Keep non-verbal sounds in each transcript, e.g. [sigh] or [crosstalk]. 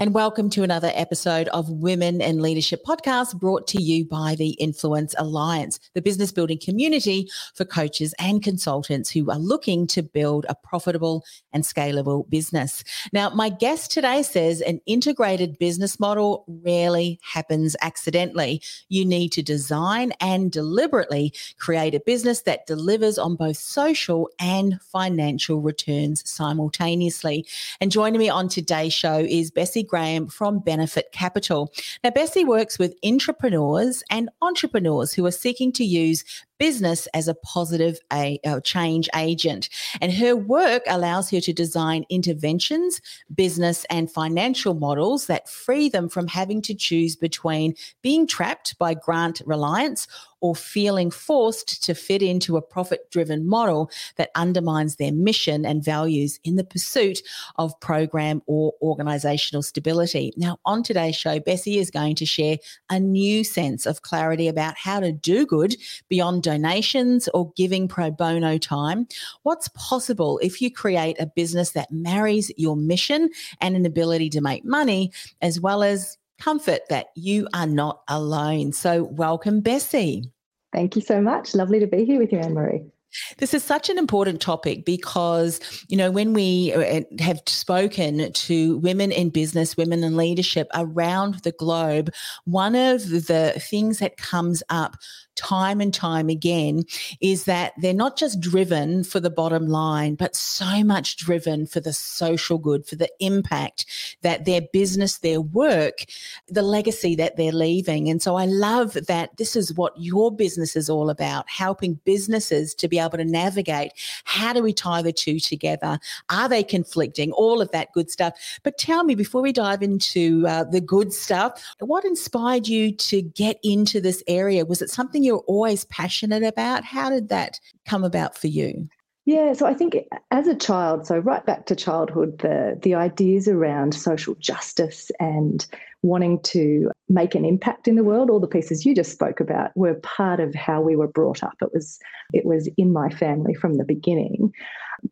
and welcome to another episode of Women in Leadership Podcast brought to you by the Influence Alliance, the business building community for coaches and consultants who are looking to build a profitable and scalable business. Now, my guest today says an integrated business model rarely happens accidentally. You need to design and deliberately create a business that delivers on both social and financial returns simultaneously. And joining me on today's show is Bessi Graham from Benefit Capital. Now, Bessi works with intrapreneurs and entrepreneurs who are seeking to use business as a positive a, a change agent. And her work allows her to design interventions, business, and financial models that free them from having to choose between being trapped by grant reliance or feeling forced to fit into a profit driven model that undermines their mission and values in the pursuit of program or organizational stability. Now, on today's show, Bessi is going to share a new sense of clarity about how to do good beyond donations or giving pro bono time. What's possible if you create a business that marries your mission and an ability to make money, as well as comfort that you are not alone. So, welcome, Bessi. Thank you so much. Lovely to be here with you, Annemarie. This is such an important topic because, you know, when we uh, have spoken to women in business, women in leadership around the globe, one of the things that comes up time and time again is that they're not just driven for the bottom line, but so much driven for the social good, for the impact that their business, their work, the legacy that they're leaving. And so I love that this is what your business is all about helping businesses to be able to navigate how do we tie the two together? Are they conflicting? All of that good stuff. But tell me, before we dive into uh, the good stuff, what inspired you to get into this area? Was it something you're always passionate about? How did that come about for you? Yeah, so I think as a child, so right back to childhood, the the ideas around social justice and wanting to make an impact in the world, all the pieces you just spoke about were part of how we were brought up. It was it was in my family from the beginning.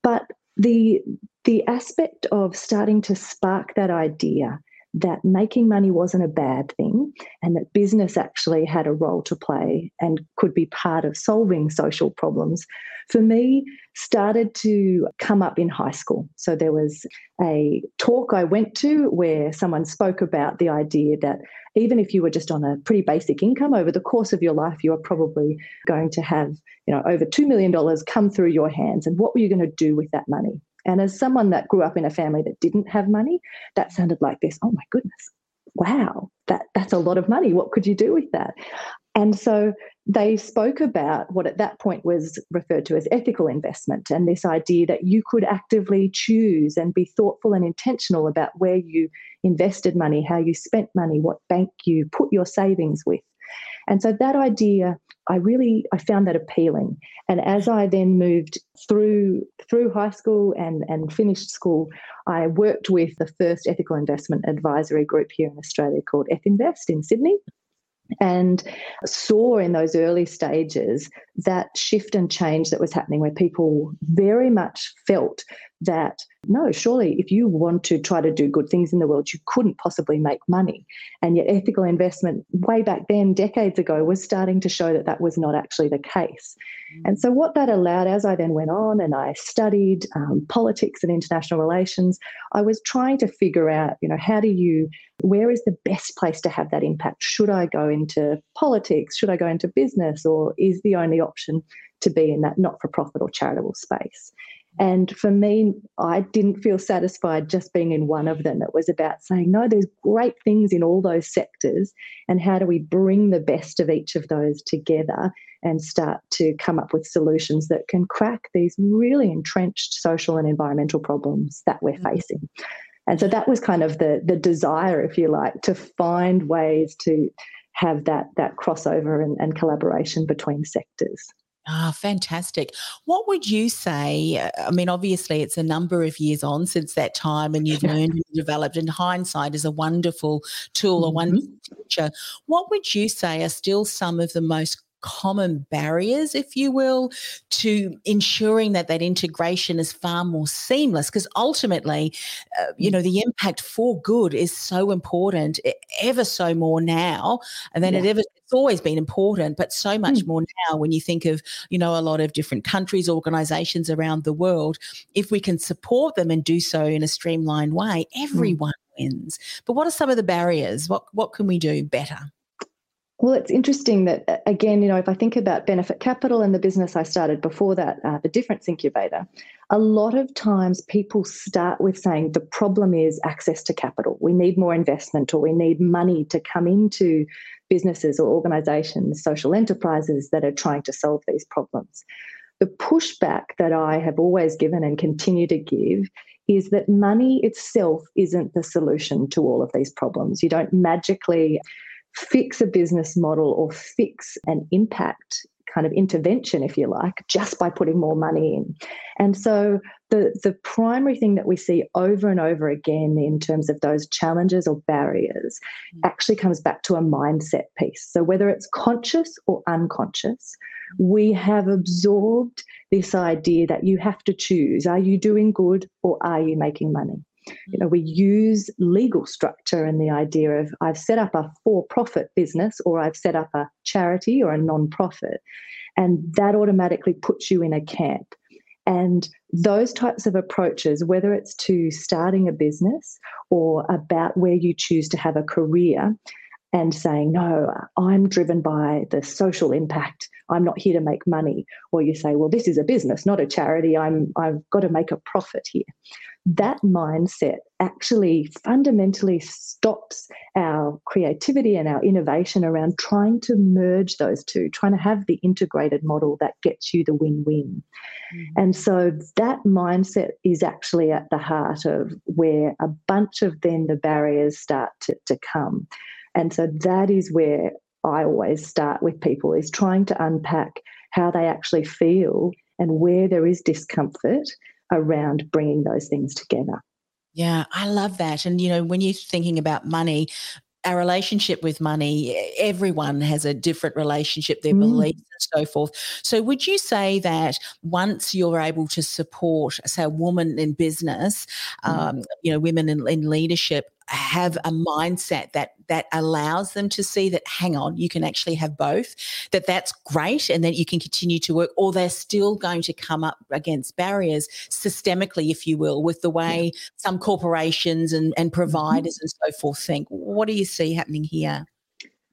But the the aspect of starting to spark that idea that making money wasn't a bad thing and that business actually had a role to play and could be part of solving social problems, for me, started to come up in high school. So there was a talk I went to where someone spoke about the idea that even if you were just on a pretty basic income over the course of your life, you are probably going to have, you know, over $2 million come through your hands. And what were you going to do with that money? And as someone that grew up in a family that didn't have money, that sounded like this oh my goodness, wow, that, that's a lot of money. What could you do with that? And so they spoke about what at that point was referred to as ethical investment and this idea that you could actively choose and be thoughtful and intentional about where you invested money, how you spent money, what bank you put your savings with. And so that idea, I really I found that appealing. And as I then moved through through high school and, and finished school, I worked with the first ethical investment advisory group here in Australia called Ethinvest in Sydney and saw in those early stages that shift and change that was happening where people very much felt that no, surely if you want to try to do good things in the world, you couldn't possibly make money. And yet, ethical investment, way back then, decades ago, was starting to show that that was not actually the case. Mm. And so, what that allowed, as I then went on and I studied um, politics and international relations, I was trying to figure out, you know, how do you, where is the best place to have that impact? Should I go into politics? Should I go into business? Or is the only option to be in that not for profit or charitable space? And for me, I didn't feel satisfied just being in one of them. It was about saying, no, there's great things in all those sectors. And how do we bring the best of each of those together and start to come up with solutions that can crack these really entrenched social and environmental problems that we're mm-hmm. facing? And so that was kind of the, the desire, if you like, to find ways to have that, that crossover and, and collaboration between sectors. Ah, fantastic. What would you say? Uh, I mean, obviously, it's a number of years on since that time, and you've learned and developed, and hindsight is a wonderful tool, a wonderful mm-hmm. teacher. What would you say are still some of the most common barriers, if you will, to ensuring that that integration is far more seamless. Because ultimately, uh, you mm. know, the impact for good is so important, ever so more now, and then yeah. it ever. It's always been important, but so much mm. more now when you think of, you know, a lot of different countries, organizations around the world. If we can support them and do so in a streamlined way, mm. everyone mm. wins. But what are some of the barriers? What what can we do better? Well, it's interesting that, again, you know, if I think about Benefit Capital and the business I started before that, uh, the Difference Incubator, a lot of times people start with saying the problem is access to capital. We need more investment or we need money to come into businesses or organizations, social enterprises that are trying to solve these problems. The pushback that I have always given and continue to give is that money itself isn't the solution to all of these problems. You don't magically fix a business model or fix an impact kind of intervention, if you like, just by putting more money in. And so the, the primary thing that we see over and over again in terms of those challenges or barriers mm. actually comes back to a mindset piece. So whether it's conscious or unconscious, we have absorbed this idea that you have to choose are you doing good or are you making money? You know, we use legal structure and the idea of I've set up a for profit business or I've set up a charity or a non profit, and that automatically puts you in a camp. And those types of approaches, whether it's to starting a business or about where you choose to have a career, and saying, no, I'm driven by the social impact. I'm not here to make money. Or you say, well, this is a business, not a charity. I'm, I've got to make a profit here that mindset actually fundamentally stops our creativity and our innovation around trying to merge those two, trying to have the integrated model that gets you the win win. Mm-hmm. And so that mindset is actually at the heart of where a bunch of then the barriers start to, to come. And so that is where I always start with people is trying to unpack how they actually feel and where there is discomfort around bringing those things together. Yeah, I love that. And, you know, when you're thinking about money, our relationship with money, everyone has a different relationship, their mm. beliefs and so forth. So, would you say that once you're able to support, say, a woman in business, mm. um, you know, women in, in leadership, have a mindset that that allows them to see that hang on you can actually have both that that's great and that you can continue to work or they're still going to come up against barriers systemically if you will with the way yeah. some corporations and, and mm-hmm. providers mm-hmm. and so forth think what do you see happening here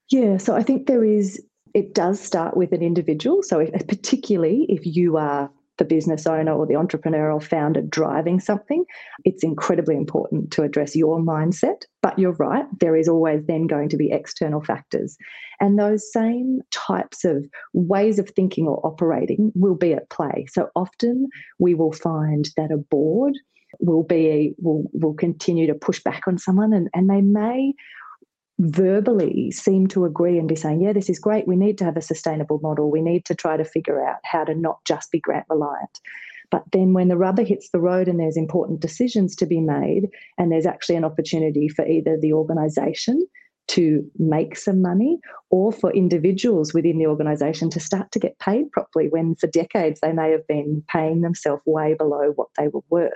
yeah so i think there is it does start with an individual so if, particularly if you are the business owner or the entrepreneurial founder driving something, it's incredibly important to address your mindset. But you're right, there is always then going to be external factors. And those same types of ways of thinking or operating will be at play. So often we will find that a board will be will will continue to push back on someone and, and they may verbally seem to agree and be saying, yeah, this is great. We need to have a sustainable model. We need to try to figure out how to not just be grant reliant. But then when the rubber hits the road and there's important decisions to be made, and there's actually an opportunity for either the organization to make some money or for individuals within the organization to start to get paid properly when for decades they may have been paying themselves way below what they were worth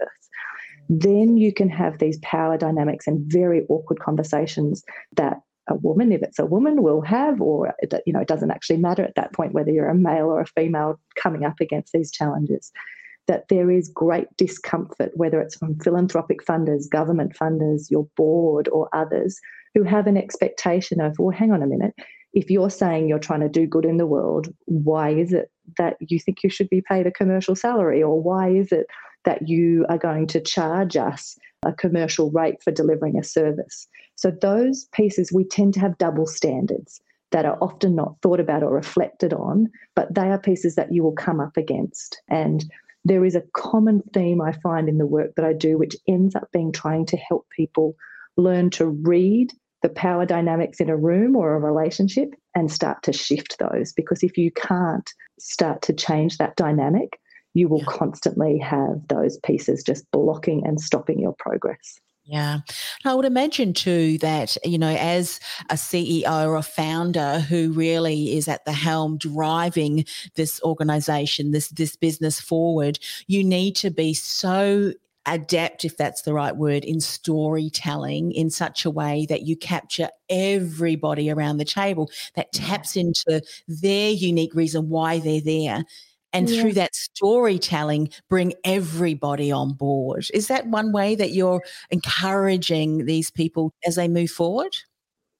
then you can have these power dynamics and very awkward conversations that a woman, if it's a woman, will have, or you know, it doesn't actually matter at that point whether you're a male or a female coming up against these challenges. That there is great discomfort, whether it's from philanthropic funders, government funders, your board, or others who have an expectation of, well, hang on a minute, if you're saying you're trying to do good in the world, why is it that you think you should be paid a commercial salary? Or why is it that you are going to charge us a commercial rate for delivering a service. So, those pieces we tend to have double standards that are often not thought about or reflected on, but they are pieces that you will come up against. And there is a common theme I find in the work that I do, which ends up being trying to help people learn to read the power dynamics in a room or a relationship and start to shift those. Because if you can't start to change that dynamic, you will yeah. constantly have those pieces just blocking and stopping your progress. Yeah. I would imagine too that, you know, as a CEO or a founder who really is at the helm driving this organization, this this business forward, you need to be so adept, if that's the right word, in storytelling in such a way that you capture everybody around the table that taps into their unique reason why they're there and yeah. through that storytelling bring everybody on board is that one way that you're encouraging these people as they move forward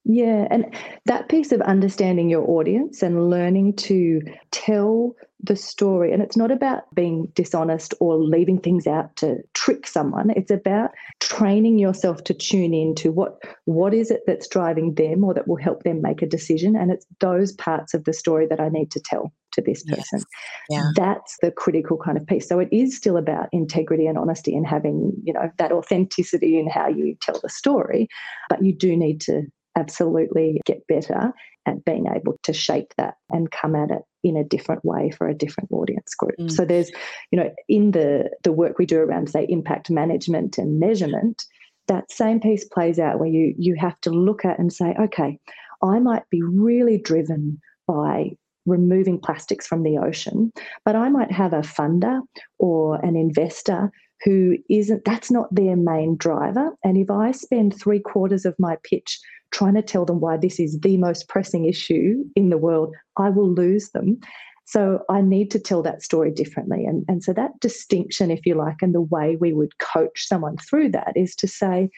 yeah and that piece of understanding your audience and learning to tell the story and it's not about being dishonest or leaving things out to trick someone it's about training yourself to tune in to what what is it that's driving them or that will help them make a decision and it's those parts of the story that I need to tell to this person. Yes. Yeah. That's the critical kind of piece. So it is still about integrity and honesty and having, you know, that authenticity in how you tell the story. But you do need to absolutely get better at being able to shape that and come at it in a different way for a different audience group. Mm. So there's, you know, in the the work we do around say impact management and measurement, that same piece plays out where you you have to look at and say, okay, I might be really driven by removing plastics from the ocean. But I might have a funder or an investor who isn't, that's not their main driver. And if I spend three quarters of my pitch trying to tell them why this is the most pressing issue in the world, I will lose them. So I need to tell that story differently. And, and so that distinction, if you like, and the way we would coach someone through that is to say,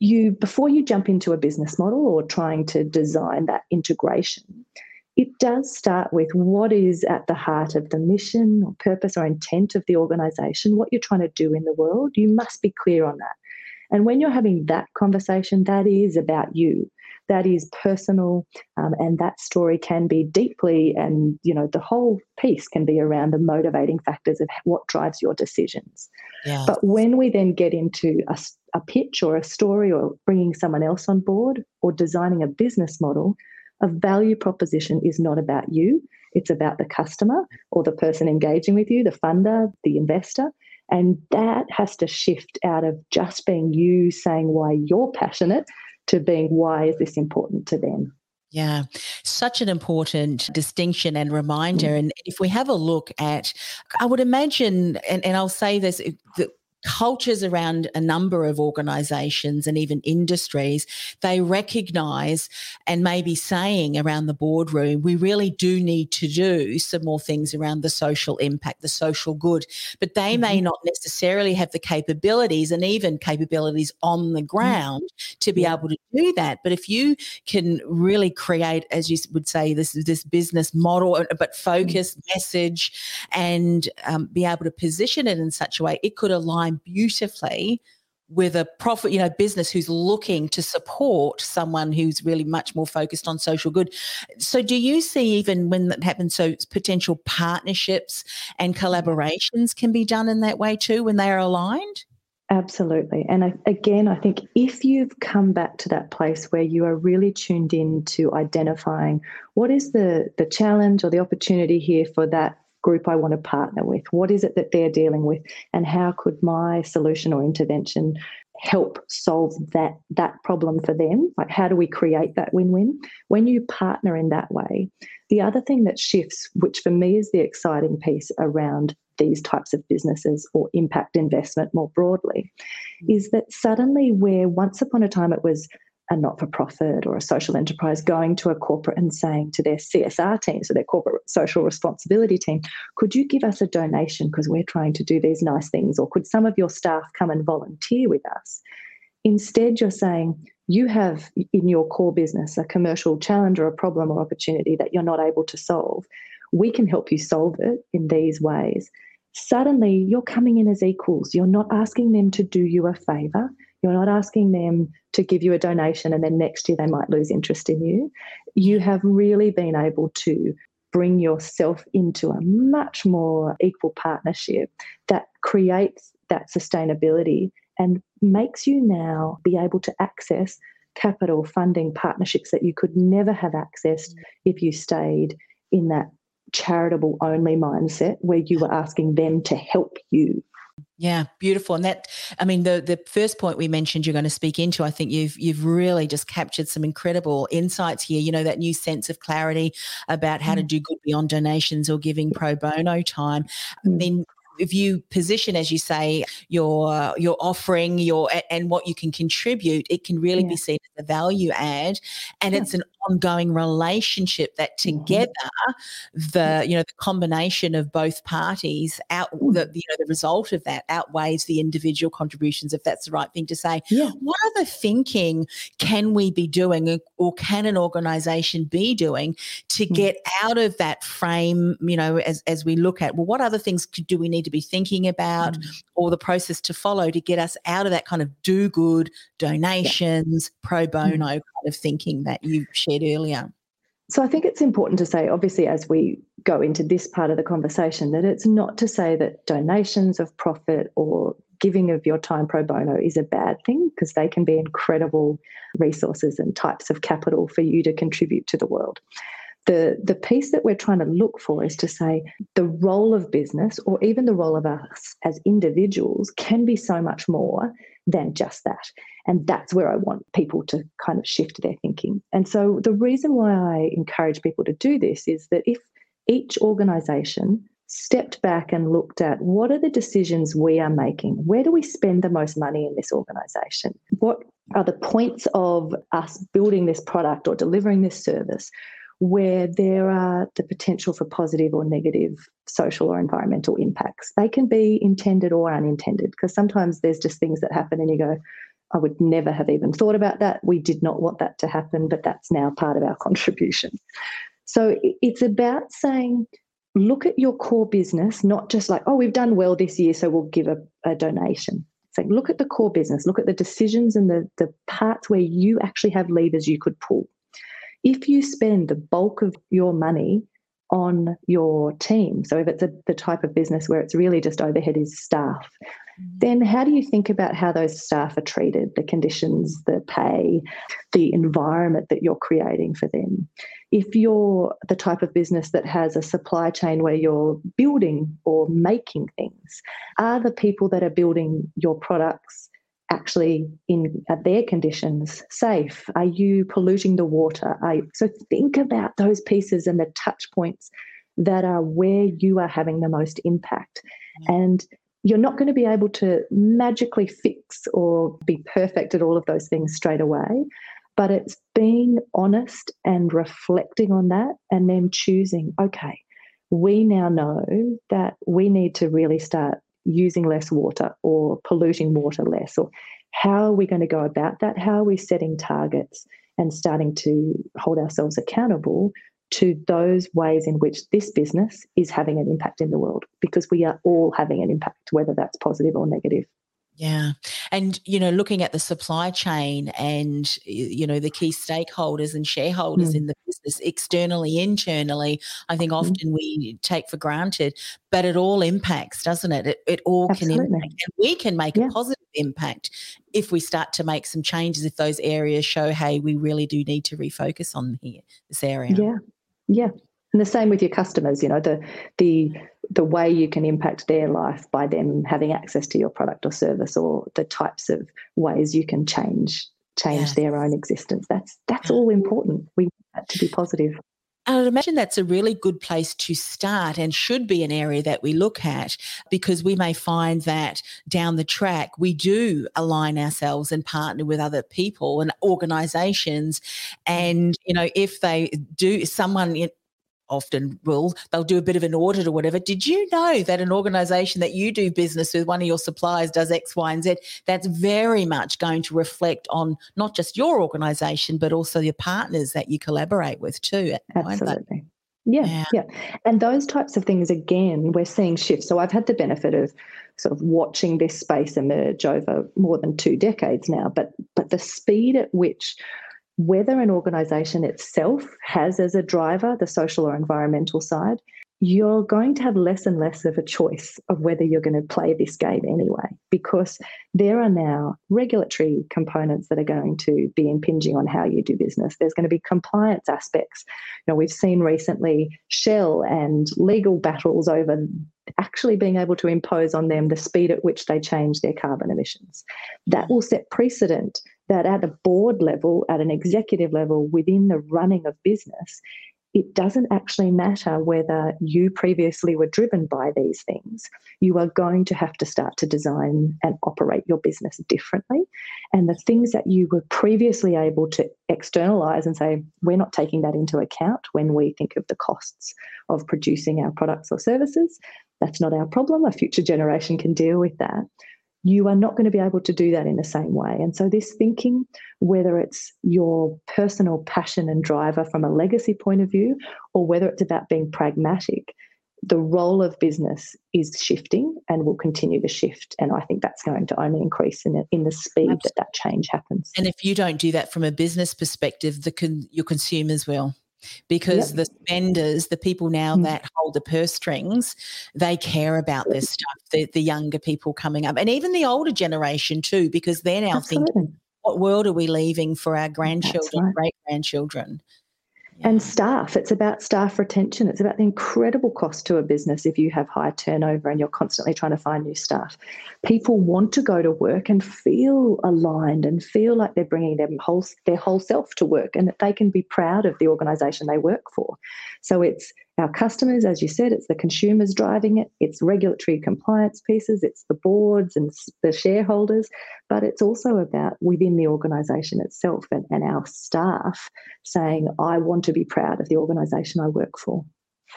you before you jump into a business model or trying to design that integration, it does start with what is at the heart of the mission or purpose or intent of the organization, what you're trying to do in the world. You must be clear on that. And when you're having that conversation, that is about you. That is personal, um, and that story can be deeply, and you know, the whole piece can be around the motivating factors of what drives your decisions. Yeah. But when we then get into a, a pitch or a story or bringing someone else on board or designing a business model, a value proposition is not about you, it's about the customer or the person engaging with you, the funder, the investor. And that has to shift out of just being you saying why you're passionate to being why is this important to them. Yeah, such an important distinction and reminder. Mm. And if we have a look at, I would imagine, and, and I'll say this, that cultures around a number of organizations and even industries, they recognize and maybe saying around the boardroom, we really do need to do some more things around the social impact, the social good. But they mm-hmm. may not necessarily have the capabilities and even capabilities on the mm. ground mm-hmm. to be yeah. able to do that. But if you can really create, as you would say, this this business model, uh, but focus, mm-hmm. message, and um, be able to position it in such a way, it could align beautifully with a profit, you know, business who's looking to support someone who's really much more focused on social good. So do you see even when that happens, so potential partnerships and collaborations can be done in that way too when they are aligned? Absolutely. And I, again, I think if you've come back to that place where you are really tuned in to identifying what is the, the challenge or the opportunity here for that group I want to partner with? What is it that they're dealing with? And how could my solution or intervention help solve that that problem for them like how do we create that win-win when you partner in that way the other thing that shifts which for me is the exciting piece around these types of businesses or impact investment more broadly is that suddenly where once upon a time it was a not for profit or a social enterprise going to a corporate and saying to their CSR team, so their corporate social responsibility team, could you give us a donation because we're trying to do these nice things? Or could some of your staff come and volunteer with us? Instead, you're saying you have in your core business a commercial challenge or a problem or opportunity that you're not able to solve. We can help you solve it in these ways. Suddenly, you're coming in as equals. You're not asking them to do you a favor you're not asking them to give you a donation and then next year they might lose interest in you. You have really been able to bring yourself into a much more equal partnership that creates that sustainability and makes you now be able to access capital, funding, partnerships that you could never have accessed if you stayed in that charitable only mindset where you were asking them to help you yeah, beautiful. And that, I mean, the the first point we mentioned you're going to speak into, I think you've you've really just captured some incredible insights here. You know, that new sense of clarity about how mm. to do good beyond donations or giving pro bono time. Mm. I mean, if you position as you say your your offering your and what you can contribute it can really yeah. be seen as a value add and yeah. it's an ongoing relationship that together the you know the combination of both parties out mm-hmm. the you know the result of that outweighs the individual contributions if that's the right thing to say yeah. what other thinking can we be doing or can an organization be doing to mm-hmm. get out of that frame you know as as we look at well what other things do we need to be thinking about mm. or the process to follow to get us out of that kind of do good donations yeah. pro bono mm. kind of thinking that you shared earlier so I think it's important to say, obviously, as we go into this part of the conversation, that it's not to say that donations of profit or giving of your time pro bono is a bad thing, because they can be incredible resources and types of capital for you to contribute to the world the the piece that we're trying to look for is to say the role of business or even the role of us as individuals can be so much more than just that. And that's where i want people to kind of shift their thinking. And so the reason why i encourage people to do this is that if each organization stepped back and looked at what are the decisions we are making where do we spend the most money in this organization? What are the points of us building this product or delivering this service where there are the potential for positive or negative social or environmental impacts. They can be intended or unintended because sometimes there's just things that happen and you go, I would never have even thought about that. We did not want that to happen, but that's now part of our [laughs] contribution. So it's about saying, look at your core business, not just like, oh, we've done well this year, so we'll give a, a donation. It's like, look at the core business, look at the decisions and the, the parts where you actually have levers you could pull if you spend the bulk of your money on your team, so if it's a, the type of business where it's really just overhead is staff, mm. then how do you think about how those staff are treated, the conditions, the pay, the environment that you're creating for them? If you're the type of business that has a supply chain where you're building or making things, are the people that are building your products actually in their conditions safe? Are you polluting the water? You, so think about those pieces and the touch points that are where you are having the most impact. Mm. And you're not going to be able to magically fix or be perfect at all of those things straight away. But it's being honest and reflecting on that and then choosing, okay, we now know that we need to really start using less water or polluting water less? Or how are we going to go about that? How are we setting targets and starting to hold ourselves accountable to those ways in which this business is having an impact in the world? Because we are all having an impact, whether that's positive or negative. Yeah. And, you know, looking at the supply chain and, you know, the key stakeholders and shareholders mm. in the business, externally, internally, I think mm-hmm. often mm. we take for granted, but it all impacts, doesn't it? It, it all Absolutely. can impact. And we can make yeah. a positive impact if we start to make some changes, if those areas show, hey, we really do need to refocus on here, this area. Yeah. Yeah. And the same with your customers, you know, the the the way you can impact their life by them having access to your product or service or the types of ways you can change change yes. their own existence. That's that's all important. We want that to be positive. I would imagine that's a really good place to start and should be an area that we look at because we may find that down the track we do align ourselves and partner with other people and organizations. And, you know, if they do, someone often will they'll do a bit of an audit or whatever did you know that an organization that you do business with one of your suppliers does x y and z that's very much going to reflect on not just your organization but also your partners that you collaborate with too absolutely yeah, yeah, yeah. And those types of things, again, we're seeing shifts. So I've had the benefit of sort of watching this space emerge over more than two decades now. But but the speed at which whether an organization itself has as a driver the social or environmental side, you're going to have less and less of a choice of whether you're going to play this game anyway, because there are now regulatory components that are going to be impinging on how you do business. There's going to be compliance aspects. You know, we've seen recently Shell and legal battles over actually being able to impose on them the speed at which they change their carbon emissions. That will set precedent that at a board level, at an executive level, within the running of business, it doesn't actually matter whether you previously were driven by these things. You are going to have to start to design and operate your business differently. And the things that you were previously able to externalize and say, we're not taking that into account when we think of the costs of producing our products or services, that's not our problem. A future generation can deal with that you are not going to be able to do that in the same way. And so, this thinking, whether it's your personal passion and driver from a legacy point of view, or whether it's about being pragmatic, the role of business is shifting and will continue to shift. And I think that's going to only increase in, the, in the speed Absolutely. that that change happens. And if you don't do that from a business perspective, the con- your consumers will because yep. the spenders, the people now mm. that hold the purse strings, they care about this stuff. The, the younger people coming up, and even the older generation too, because they're now Absolutely. thinking, what world are we leaving for our grandchildren, right. great grandchildren? And staff. It's about staff retention. It's about the incredible cost to a business if you have high turnover and you're constantly trying to find new staff. People want to go to work and feel aligned and feel like they're bringing their whole their whole self to work and that they can be proud of the organisation they work for. So it's our customers, as you said, it's the consumers driving it, it's regulatory compliance pieces, it's the boards and the shareholders, but it's also about within the organisation itself and, and our staff saying, I want to be proud of the organisation I work for.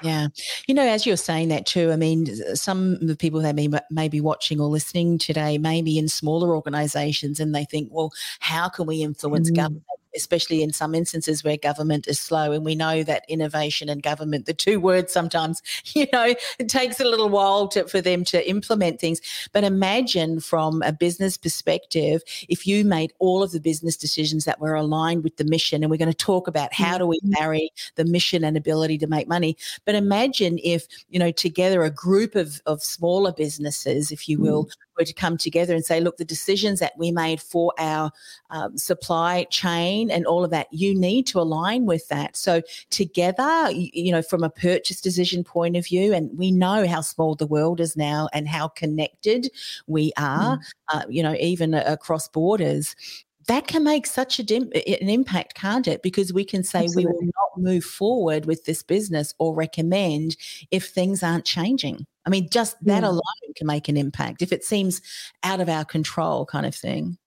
Yeah. You know, as you're saying that too, I mean, some of the people that may, may be watching or listening today may be in smaller organizations and they think, well, how can we influence mm. government? Especially in some instances where government is slow. And we know that innovation and government, the two words sometimes, [laughs] you know, it takes a little while to, for them to implement things. But imagine from a business perspective, if you made all of the business decisions that were aligned with the mission, and we're going to talk about how do we mm-hmm. marry the mission and ability to make money. But imagine if, you know, together a group of, of smaller businesses, if you will, mm were to come together and say, look, the decisions that we made for our um, supply chain and all of that, you need to align with that. So together, you, know, from a purchase decision point of view, and we know how small the world is now and how connected we are, mm. uh, you know, even across borders that can make such a dim- an impact, can't it? Because we can say Absolutely. we will not move forward with this business or recommend if things aren't changing. I mean, just that yeah. alone can make an impact if it seems out of our control, kind of thing.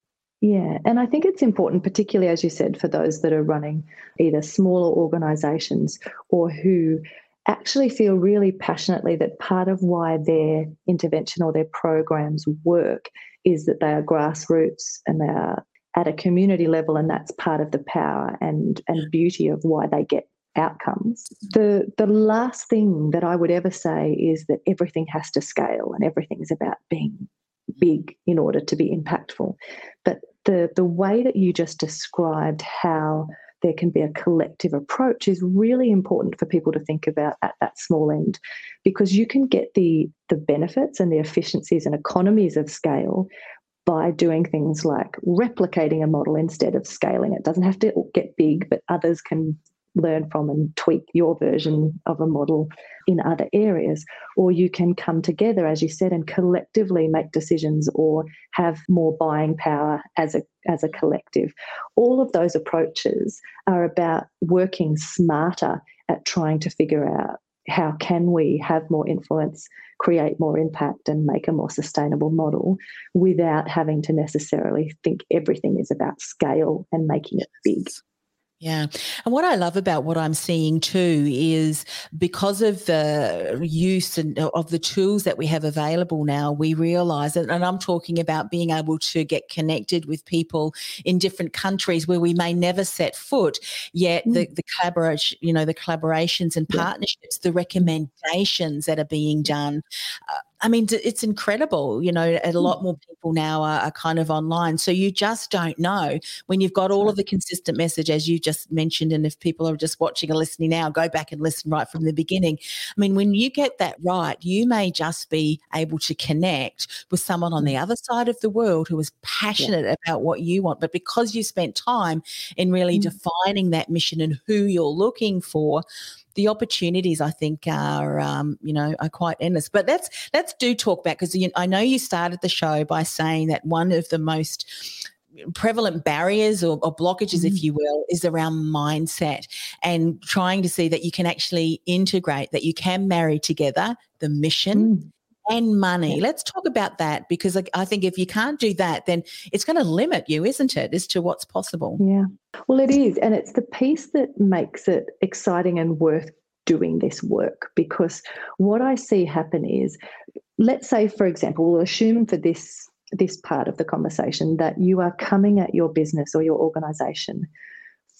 Yeah, and I think it's important, particularly as you said, for those that are running either smaller organisations or who actually feel really passionately that part of why their intervention or their programs work is that they are grassroots and they are at a community level, and that's part of the power and, and beauty of why they get outcomes. The the last thing that I would ever say is that everything has to scale and everything is about being big in order to be impactful. But the the way that you just described how there can be a collective approach is really important for people to think about at that small end because you can get the the benefits and the efficiencies and economies of scale by doing things like replicating a model instead of scaling it. Doesn't have to get big, but others can learn from and tweak your version of a model in other areas. Or you can come together, as you said, and collectively make decisions or have more buying power as a, as a collective. All of those approaches are about working smarter at trying to figure out how can we have more influence, create more impact, and make a more sustainable model without having to necessarily think everything is about scale and making it big. Yeah. And what I love about what I'm seeing too is because of the use and uh, of the tools that we have available now, we realize and I'm talking about being able to get connected with people in different countries where we may never set foot, yet mm. the, the collaboration, you know, the collaborations and partnerships, yeah. the recommendations that are being done. I mean, it's incredible. You know, a lot hmm. more people now are, are, kind of online. So you just don't know when you've got all of the consistent message, as you just mentioned. And if people are just watching or listening now, go back and listen right from the beginning. I mean, when you get that right, you may just be able to connect with someone on the hmm. other side of the world who is passionate yeah. about what you want. But because you spent time in really mm. defining that mission and who you're looking for, the opportunities I think are um, you know are quite endless. But let's let's do talk back because I know you started the show by saying that one of the most prevalent barriers or, or blockages, mm. if you will, is around mindset and trying to see that you can actually integrate, that you can marry together the mission mm and money. Yeah. Let's talk about that because I think if you can't do that, then it's going to limit you, isn't it, as to what's possible? Yeah. Well, it is. And it's the piece that makes it exciting and worth doing this work because what I see happen is, let's say, for example, we'll assume for this this part of the conversation that you are coming at your business or your organization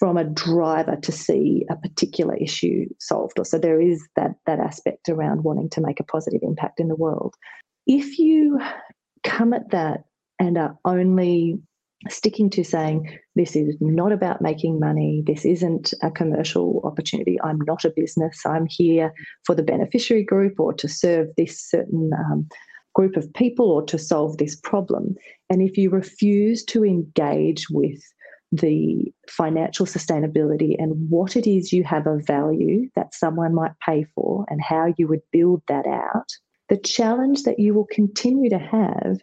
from a driver to see a particular issue solved. Or so there is that that aspect around wanting to make a positive impact in the world. If you come at that and are only sticking to saying this is not about making money this isn't a commercial opportunity i'm not a business i'm here for the beneficiary group or to serve this certain um, group of people or to solve this problem and if you refuse to engage with the financial sustainability and what it is you have of value that someone might pay for and how you would build that out, the challenge that you will continue to have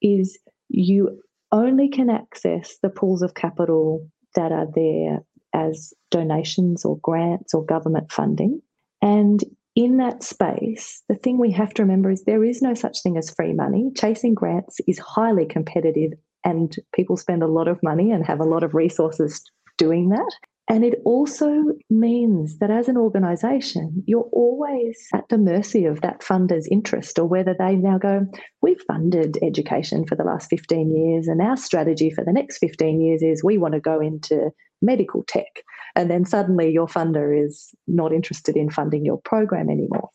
is you only can access the pools of capital that are there as donations or grants or government funding. And in that space, the thing we have to remember is there is no such thing as free money. Chasing grants is highly competitive and people spend a lot of money and have a lot of resources doing that. And it also means that as an organization, you're always at the mercy of that funder's interest or whether they now go, We've funded education for the last 15 years, and our strategy for the next 15 years is we want to go into medical tech. And then suddenly your funder is not interested in funding your program anymore.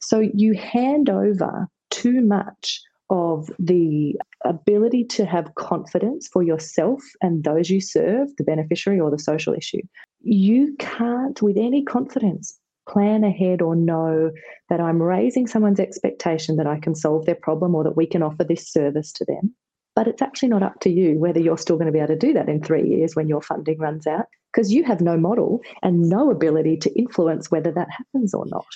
So you hand over too much of the ability to have confidence for yourself and those you serve, the beneficiary or the social issue. You can't, with any confidence, plan ahead or know that I'm raising someone's expectation that I can solve their problem or that we can offer this service to them. But it's actually not up to you whether you're still going to be able to do that in three years when your funding runs out, because you have no model and no ability to influence whether that happens or not.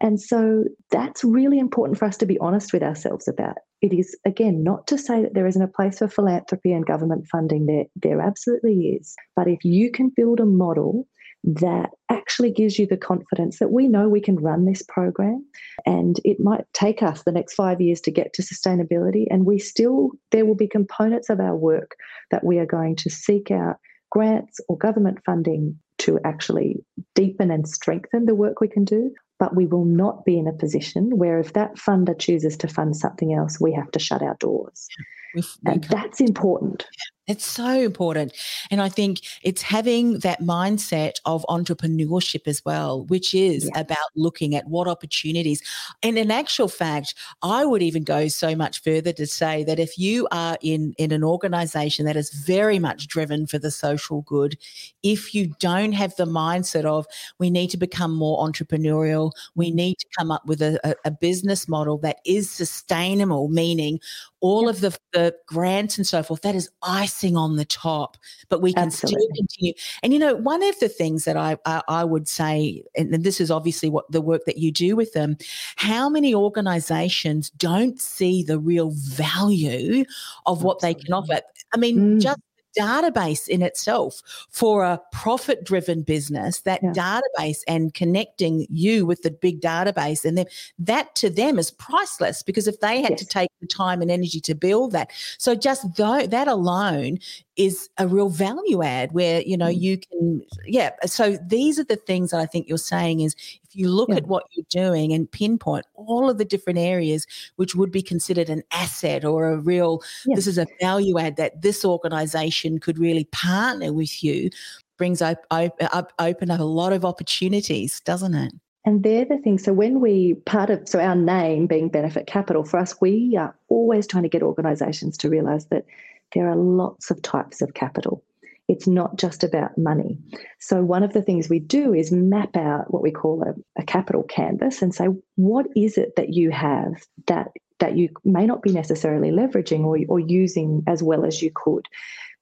And so that's really important for us to be honest with ourselves about. It is, again, not to say that there isn't a place for philanthropy and government funding. There, there absolutely is. But if you can build a model that actually gives you the confidence that we know we can run this program and it might take us the next five years to get to sustainability and we still there will be components of our work that we are going to seek out grants or government funding to actually deepen and strengthen the work we can do but we will not be in a position where if that funder chooses to fund something else, we have to shut our doors. We, we and that's important. It's so important. And I think it's having that mindset of entrepreneurship as well, which is yeah. about looking at what opportunities. And in actual fact, I would even go so much further to say that if you are in, in an organization that is very much driven for the social good, if you don't have the mindset of we need to become more entrepreneurial, we mm. need to come up with a, a, a business model that is sustainable, meaning all yeah. of the, the grants and so forth, that is icing on the top, but we can Absolutely. still continue. And, you know, one of the things that I, I, I would say, and this is obviously what the work that you do with them, how many organizations don't see the real value of what they can offer? I mean, mm. just database in itself for a profit driven business that yeah. database and connecting you with the big database and then that to them is priceless because if they had yes. to take the time and energy to build that so just though that alone is a real value add where you know mm. you can yeah so these are the things that i think you're saying is if you look yeah. at what you're doing and pinpoint all of the different areas which would be considered an asset or a real yeah. this is a value add that this organization could really partner with you brings up, up, open up a lot of opportunities doesn't it And they're the things. So when we part of so our name being benefit capital for us, we are always trying to get organizations to realize that there are lots of types of capital. It's not just about money. So, one of the things we do is map out what we call a, a, capital canvas and say, what is it that you have that, that you may not be necessarily leveraging or, or using as well as you could?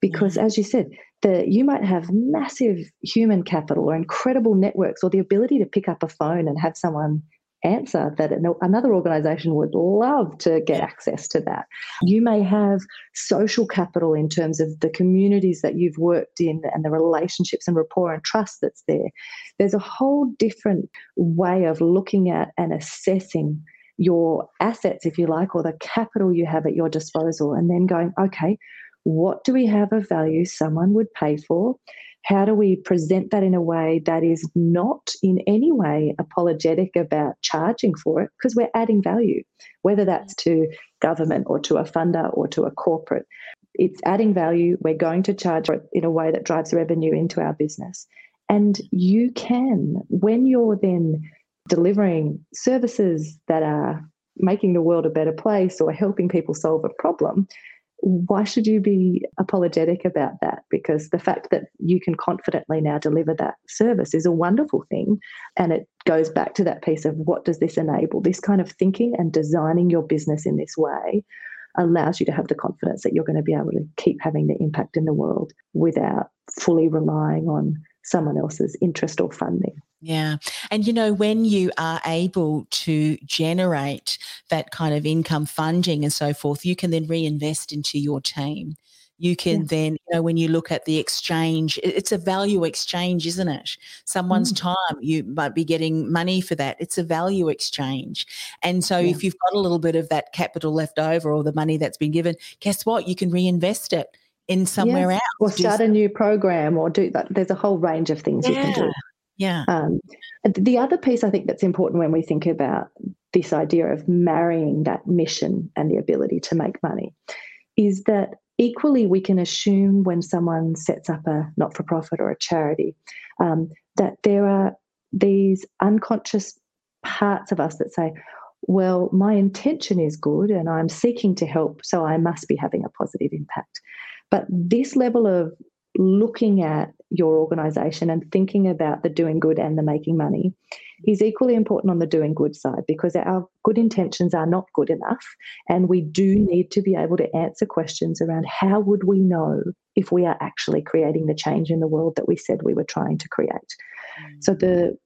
Because, mm-hmm. as you said, the, you might have massive human capital or incredible networks or the ability to pick up a phone and have someone answer that another organization would love to get access to that. You may have social capital in terms of the communities that you've worked in and the relationships and rapport and trust that's there. There's a whole different way of looking at and assessing your assets, if you like, or the capital you have at your disposal, and then going, okay, what do we have of value someone would pay for? How do we present that in a way that is not in any way apologetic about charging for it? Because we're adding value, whether that's to government or to a funder or to a corporate. It's adding value. We're going to charge for it in a way that drives revenue into our business. And you can, when you're then delivering services that are making the world a better place or helping people solve a problem, why should you be apologetic about that? Because the fact that you can confidently now deliver that service is a wonderful thing. And it goes back to that piece of what does this enable? This kind of thinking and designing your business in this way allows you to have the confidence that you're going to be able to keep having the impact in the world without fully relying on someone else's interest or funding. Yeah. And you know, when you are able to generate that kind of income funding and so forth, you can then reinvest into your team. You can yeah. then, you know, when you look at the exchange, it's a value exchange, isn't it? Someone's mm. time, you might be getting money for that. It's a value exchange. And so yeah. if you've got a little bit of that capital left over or the money that's been given, guess what? You can reinvest it in somewhere else. Or start a new program or do that. There's a whole range of things yeah. you can do. Yeah. Um, the other piece I think that's important when we think about this idea of marrying that mission and the ability to make money is that equally we can assume when someone sets up a not for profit or a charity um, that there are these unconscious parts of us that say, well, my intention is good and I'm seeking to help, so I must be having a positive impact. But this level of looking at your organization and thinking about the doing good and the making money is equally important on the doing good side because our good intentions are not good enough and we do need to be able to answer questions around how would we know if we are actually creating the change in the world that we said we were trying to create. So the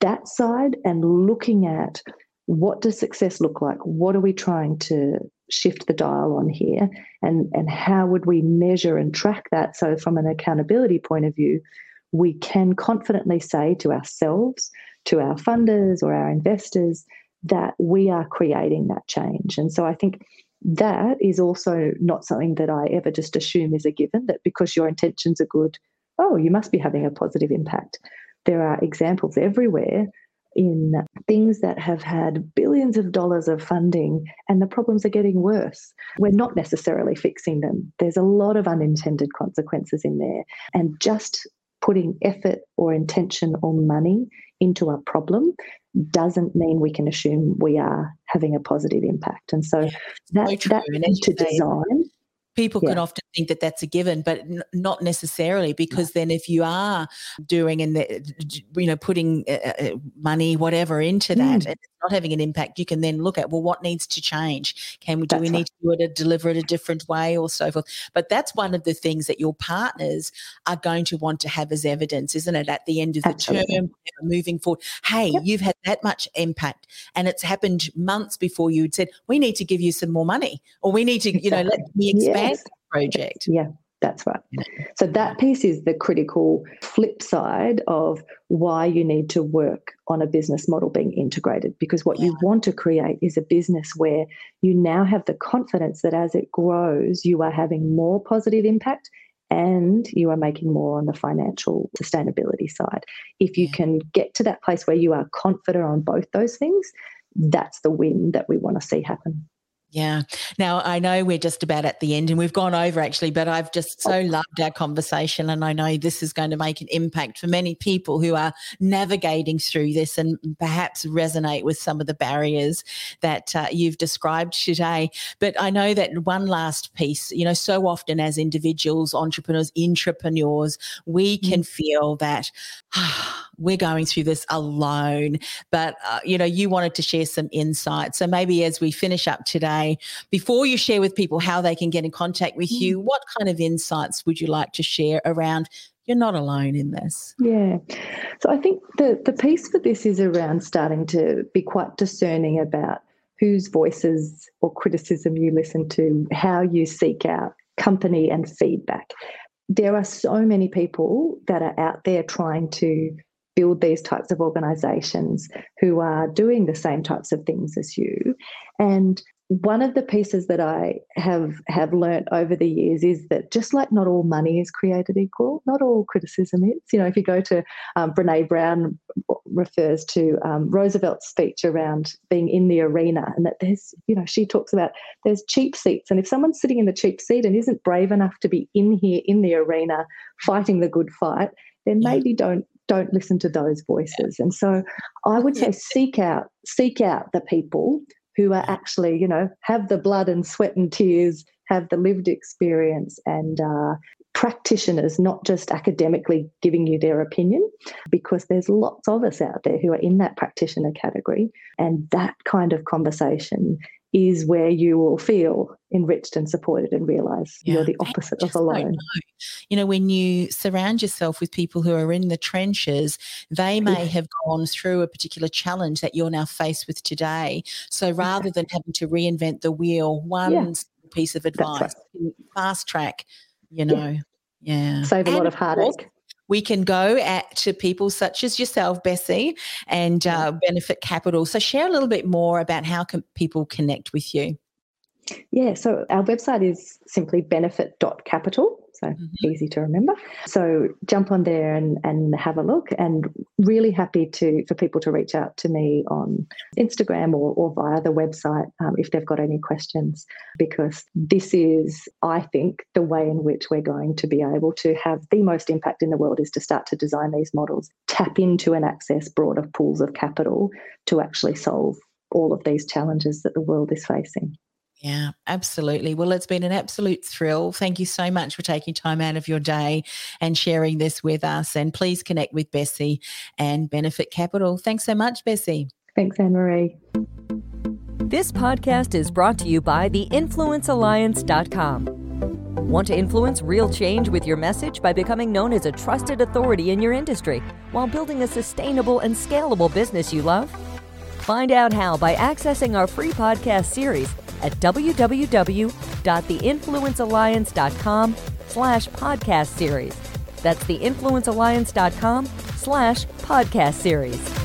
that side and looking at what does success look like? What are we trying to shift the dial on here? And and how would we measure and track that? So from an accountability point of view we can confidently say to ourselves to our funders or our investors that we are creating that change. And so i think that is also not something that i ever just assume is a given that because your intentions are good oh you must be having a positive impact. There are examples everywhere in things that have had billions of dollars of funding and the problems are getting worse. We're not necessarily fixing them. There's a lot of unintended consequences in there. And just putting effort or intention or money into a problem doesn't mean we can assume we are having a positive impact. And so that, so that to design people yeah. can often think that that's a given but n- not necessarily because then if you are doing and you know putting uh, uh, money whatever into that mm. and not having an impact you can then look at well what needs to change can we do that's we right. need to do it to deliver it a different way or so forth but that's one of the things that your partners are going to want to have as evidence isn't it at the end of the Absolutely. term moving forward hey yep. you've had that much impact and it's happened months before you said we need to give you some more money or we need to you know let me expand yes. project. Yeah. That's right. So that piece is the critical flip side of why you need to work on a business model being integrated. Because what yeah. you want to create is a business where you now have the confidence that as it grows, you are having more positive impact and you are making more on the financial sustainability side. If you can get to that place where you are confident on both those things, that's the win that we want to see happen. Yeah. Now, I know we're just about at the end and we've gone over actually, but I've just so loved our conversation. And I know this is going to make an impact for many people who are navigating through this and perhaps resonate with some of the barriers that uh, you've described today. But I know that one last piece, you know, so often as individuals, entrepreneurs, intrapreneurs, we can mm. feel that [sighs] ah, we're going through this alone. But, uh, you know, you wanted to share some insights. So maybe as we finish up today, before you share with people how they can get in contact with you, mm. what kind of insights would you like to share around you're not alone in this. Yeah. So I think the, the piece for this is around starting to be quite discerning about whose voices or criticism you listen to, how you seek out company and feedback. There are so many people that are out there trying to build these types of organizations who are doing the same types of things as you. And one of the pieces that I have have learnt over the years is that just like not all money is created equal, not all criticism is. You know, if you go to um, Brene Brown refers to um, Roosevelt's speech around being in the arena, and that there's, you know, she talks about there's cheap seats, and if someone's sitting in the cheap seat and isn't brave enough to be in here in the arena fighting the good fight, then maybe don't don't listen to those voices. And so I would say seek out seek out the people who are actually, you know, have the blood and sweat and tears, have the lived experience and uh, practitioners, not just academically giving you their opinion, because there's lots of us out there who are in that practitioner category. And that kind of conversation is where you will feel enriched and supported and realize yeah. you're the opposite of alone. Know. You know, when you surround yourself with people who are in the trenches, they may yeah. have gone through a particular challenge that you're now faced with today. So rather than having to reinvent the wheel, one yeah. piece of advice, right. fast track, you know. Yeah. Save a and lot of heartache we can go at to people such as yourself, Bessi, and uh, Benefit Capital. So share a little bit more about how can people connect with you. Yeah, so our website is simply benefit.capital so mm-hmm. easy to remember. So jump on there and, and have a look and really happy to for people to reach out to me on Instagram or, or via the website um, if they've got any questions because this is, I think, the way in which we're going to be able to have the most impact in the world is to start to design these models, tap into and access broader pools of capital to actually solve all of these challenges that the world is facing. Yeah, absolutely. Well, it's been an absolute thrill. Thank you so much for taking time out of your day and sharing this with us. And please connect with Bessi and Benefit Capital. Thanks so much, Bessi. Thanks, Annemarie. This podcast is brought to you by theinfluencealliance.com. Want to influence real change with your message by becoming known as a trusted authority in your industry while building a sustainable and scalable business you love? Find out how by accessing our free podcast series at www.theinfluencealliance.com slash podcast series. That's theinfluencealliance.com slash podcast series.